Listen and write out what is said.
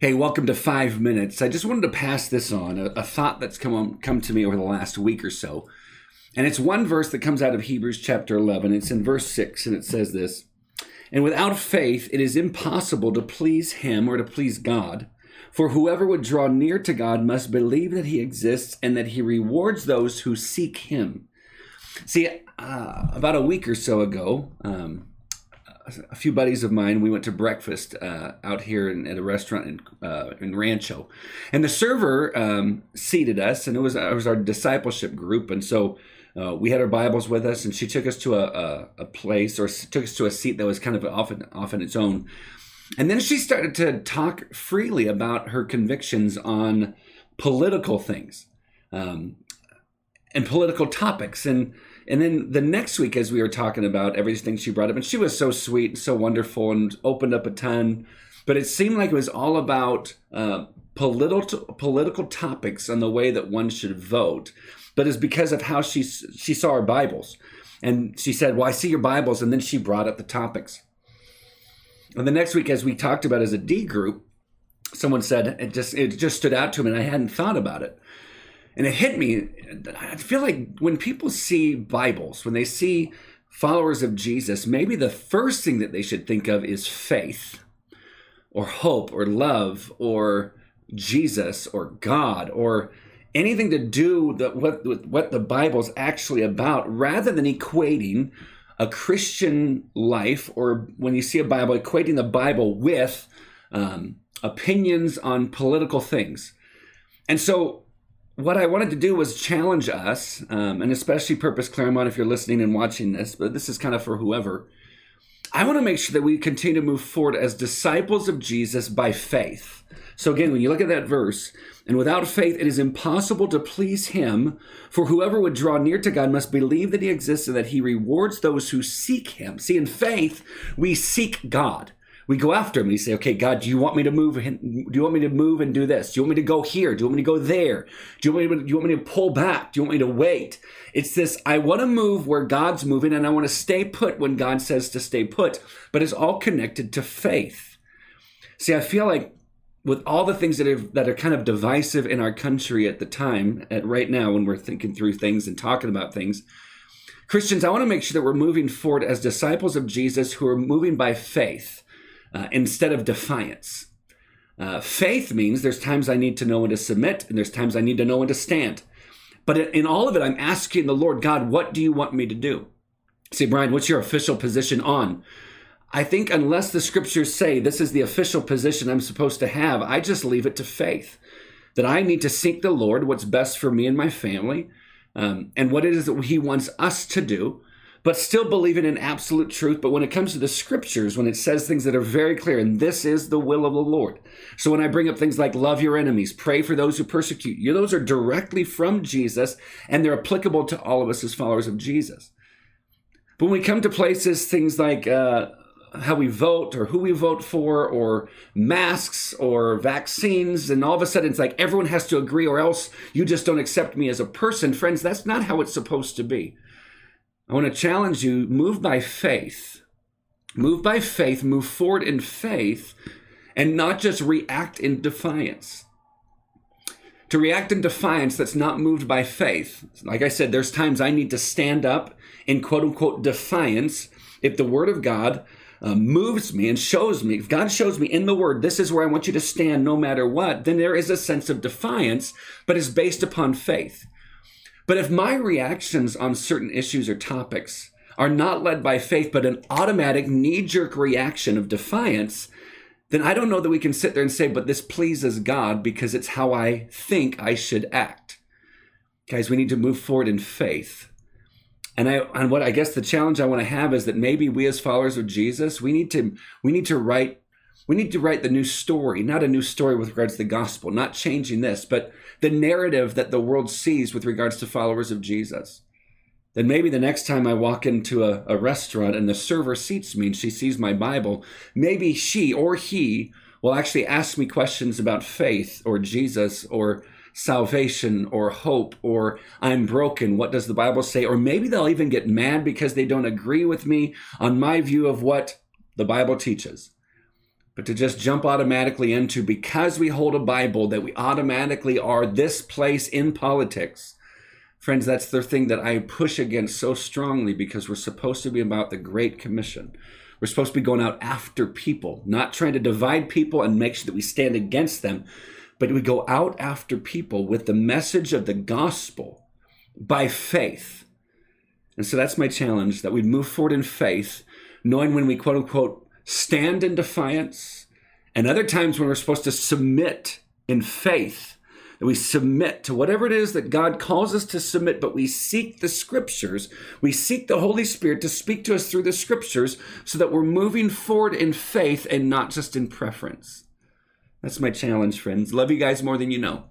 Hey, welcome to Five Minutes. I just wanted to pass this on, a, a thought that's come on, come to me over the last week or so. And it's one verse that comes out of Hebrews chapter 11. It's in verse 6, and it says this And without faith, it is impossible to please him or to please God. For whoever would draw near to God must believe that he exists and that he rewards those who seek him. See, uh, about a week or so ago, um, a few buddies of mine, we went to breakfast uh, out here in, at a restaurant in, uh, in Rancho, and the server um, seated us, and it was it was our discipleship group, and so uh, we had our Bibles with us, and she took us to a, a, a, place or took us to a seat that was kind of off on its own, and then she started to talk freely about her convictions on political things um, and political topics, and and then the next week, as we were talking about everything she brought up, and she was so sweet and so wonderful and opened up a ton, but it seemed like it was all about uh, political political topics and the way that one should vote. But it's because of how she she saw our Bibles, and she said, "Well, I see your Bibles," and then she brought up the topics. And the next week, as we talked about as a D group, someone said it just it just stood out to me, and I hadn't thought about it and it hit me. I feel like when people see Bibles, when they see followers of Jesus, maybe the first thing that they should think of is faith or hope or love or Jesus or God or anything to do what with what the Bible's actually about rather than equating a Christian life or when you see a Bible equating the Bible with um, opinions on political things. And so what I wanted to do was challenge us, um, and especially Purpose Claremont, if you're listening and watching this, but this is kind of for whoever. I want to make sure that we continue to move forward as disciples of Jesus by faith. So, again, when you look at that verse, and without faith it is impossible to please him, for whoever would draw near to God must believe that he exists and that he rewards those who seek him. See, in faith, we seek God we go after him and we say, okay, God, do you want me to move? Do you want me to move and do this? Do you want me to go here? Do you want me to go there? Do you want me to, do you want me to pull back? Do you want me to wait? It's this, I want to move where God's moving and I want to stay put when God says to stay put, but it's all connected to faith. See, I feel like with all the things that are that are kind of divisive in our country at the time, at right now when we're thinking through things and talking about things, Christians, I want to make sure that we're moving forward as disciples of Jesus who are moving by faith uh, instead of defiance. Uh, faith means there's times I need to know when to submit, and there's times I need to know when to stand. But in all of it, I'm asking the Lord, God, what do you want me to do? Say, Brian, what's your official position on? I think unless the scriptures say this is the official position I'm supposed to have, I just leave it to faith. That I need to seek the Lord, what's best for me and my family, um, and what it is that He wants us to do but still believing in absolute truth. But when it comes to the scriptures, when it says things that are very clear, and this is the will of the Lord. So when I bring up things like love your enemies, pray for those who persecute you, those are directly from Jesus, and they're applicable to all of us as followers of Jesus. But when we come to places, things like uh, how we vote or who we vote for or masks or vaccines and all of a sudden it's like everyone has to agree or else you just don't accept me as a person friends that's not how it's supposed to be I want to challenge you move by faith. Move by faith, move forward in faith, and not just react in defiance. To react in defiance that's not moved by faith. Like I said, there's times I need to stand up in quote unquote defiance if the word of God uh, moves me and shows me, if God shows me in the word, this is where I want you to stand no matter what, then there is a sense of defiance, but it's based upon faith. But if my reactions on certain issues or topics are not led by faith, but an automatic knee jerk reaction of defiance, then I don't know that we can sit there and say, but this pleases God because it's how I think I should act. Guys, we need to move forward in faith. And I and what I guess the challenge I want to have is that maybe we as followers of Jesus, we need to we need to write we need to write the new story, not a new story with regards to the gospel, not changing this, but the narrative that the world sees with regards to followers of Jesus. Then maybe the next time I walk into a, a restaurant and the server seats me and she sees my Bible, maybe she or he will actually ask me questions about faith or Jesus or salvation or hope or I'm broken. What does the Bible say? Or maybe they'll even get mad because they don't agree with me on my view of what the Bible teaches. But to just jump automatically into because we hold a Bible that we automatically are this place in politics. Friends, that's the thing that I push against so strongly because we're supposed to be about the Great Commission. We're supposed to be going out after people, not trying to divide people and make sure that we stand against them, but we go out after people with the message of the gospel by faith. And so that's my challenge that we move forward in faith, knowing when we quote unquote stand in defiance, and other times when we're supposed to submit in faith, that we submit to whatever it is that God calls us to submit, but we seek the scriptures. We seek the Holy Spirit to speak to us through the scriptures so that we're moving forward in faith and not just in preference. That's my challenge, friends. Love you guys more than you know.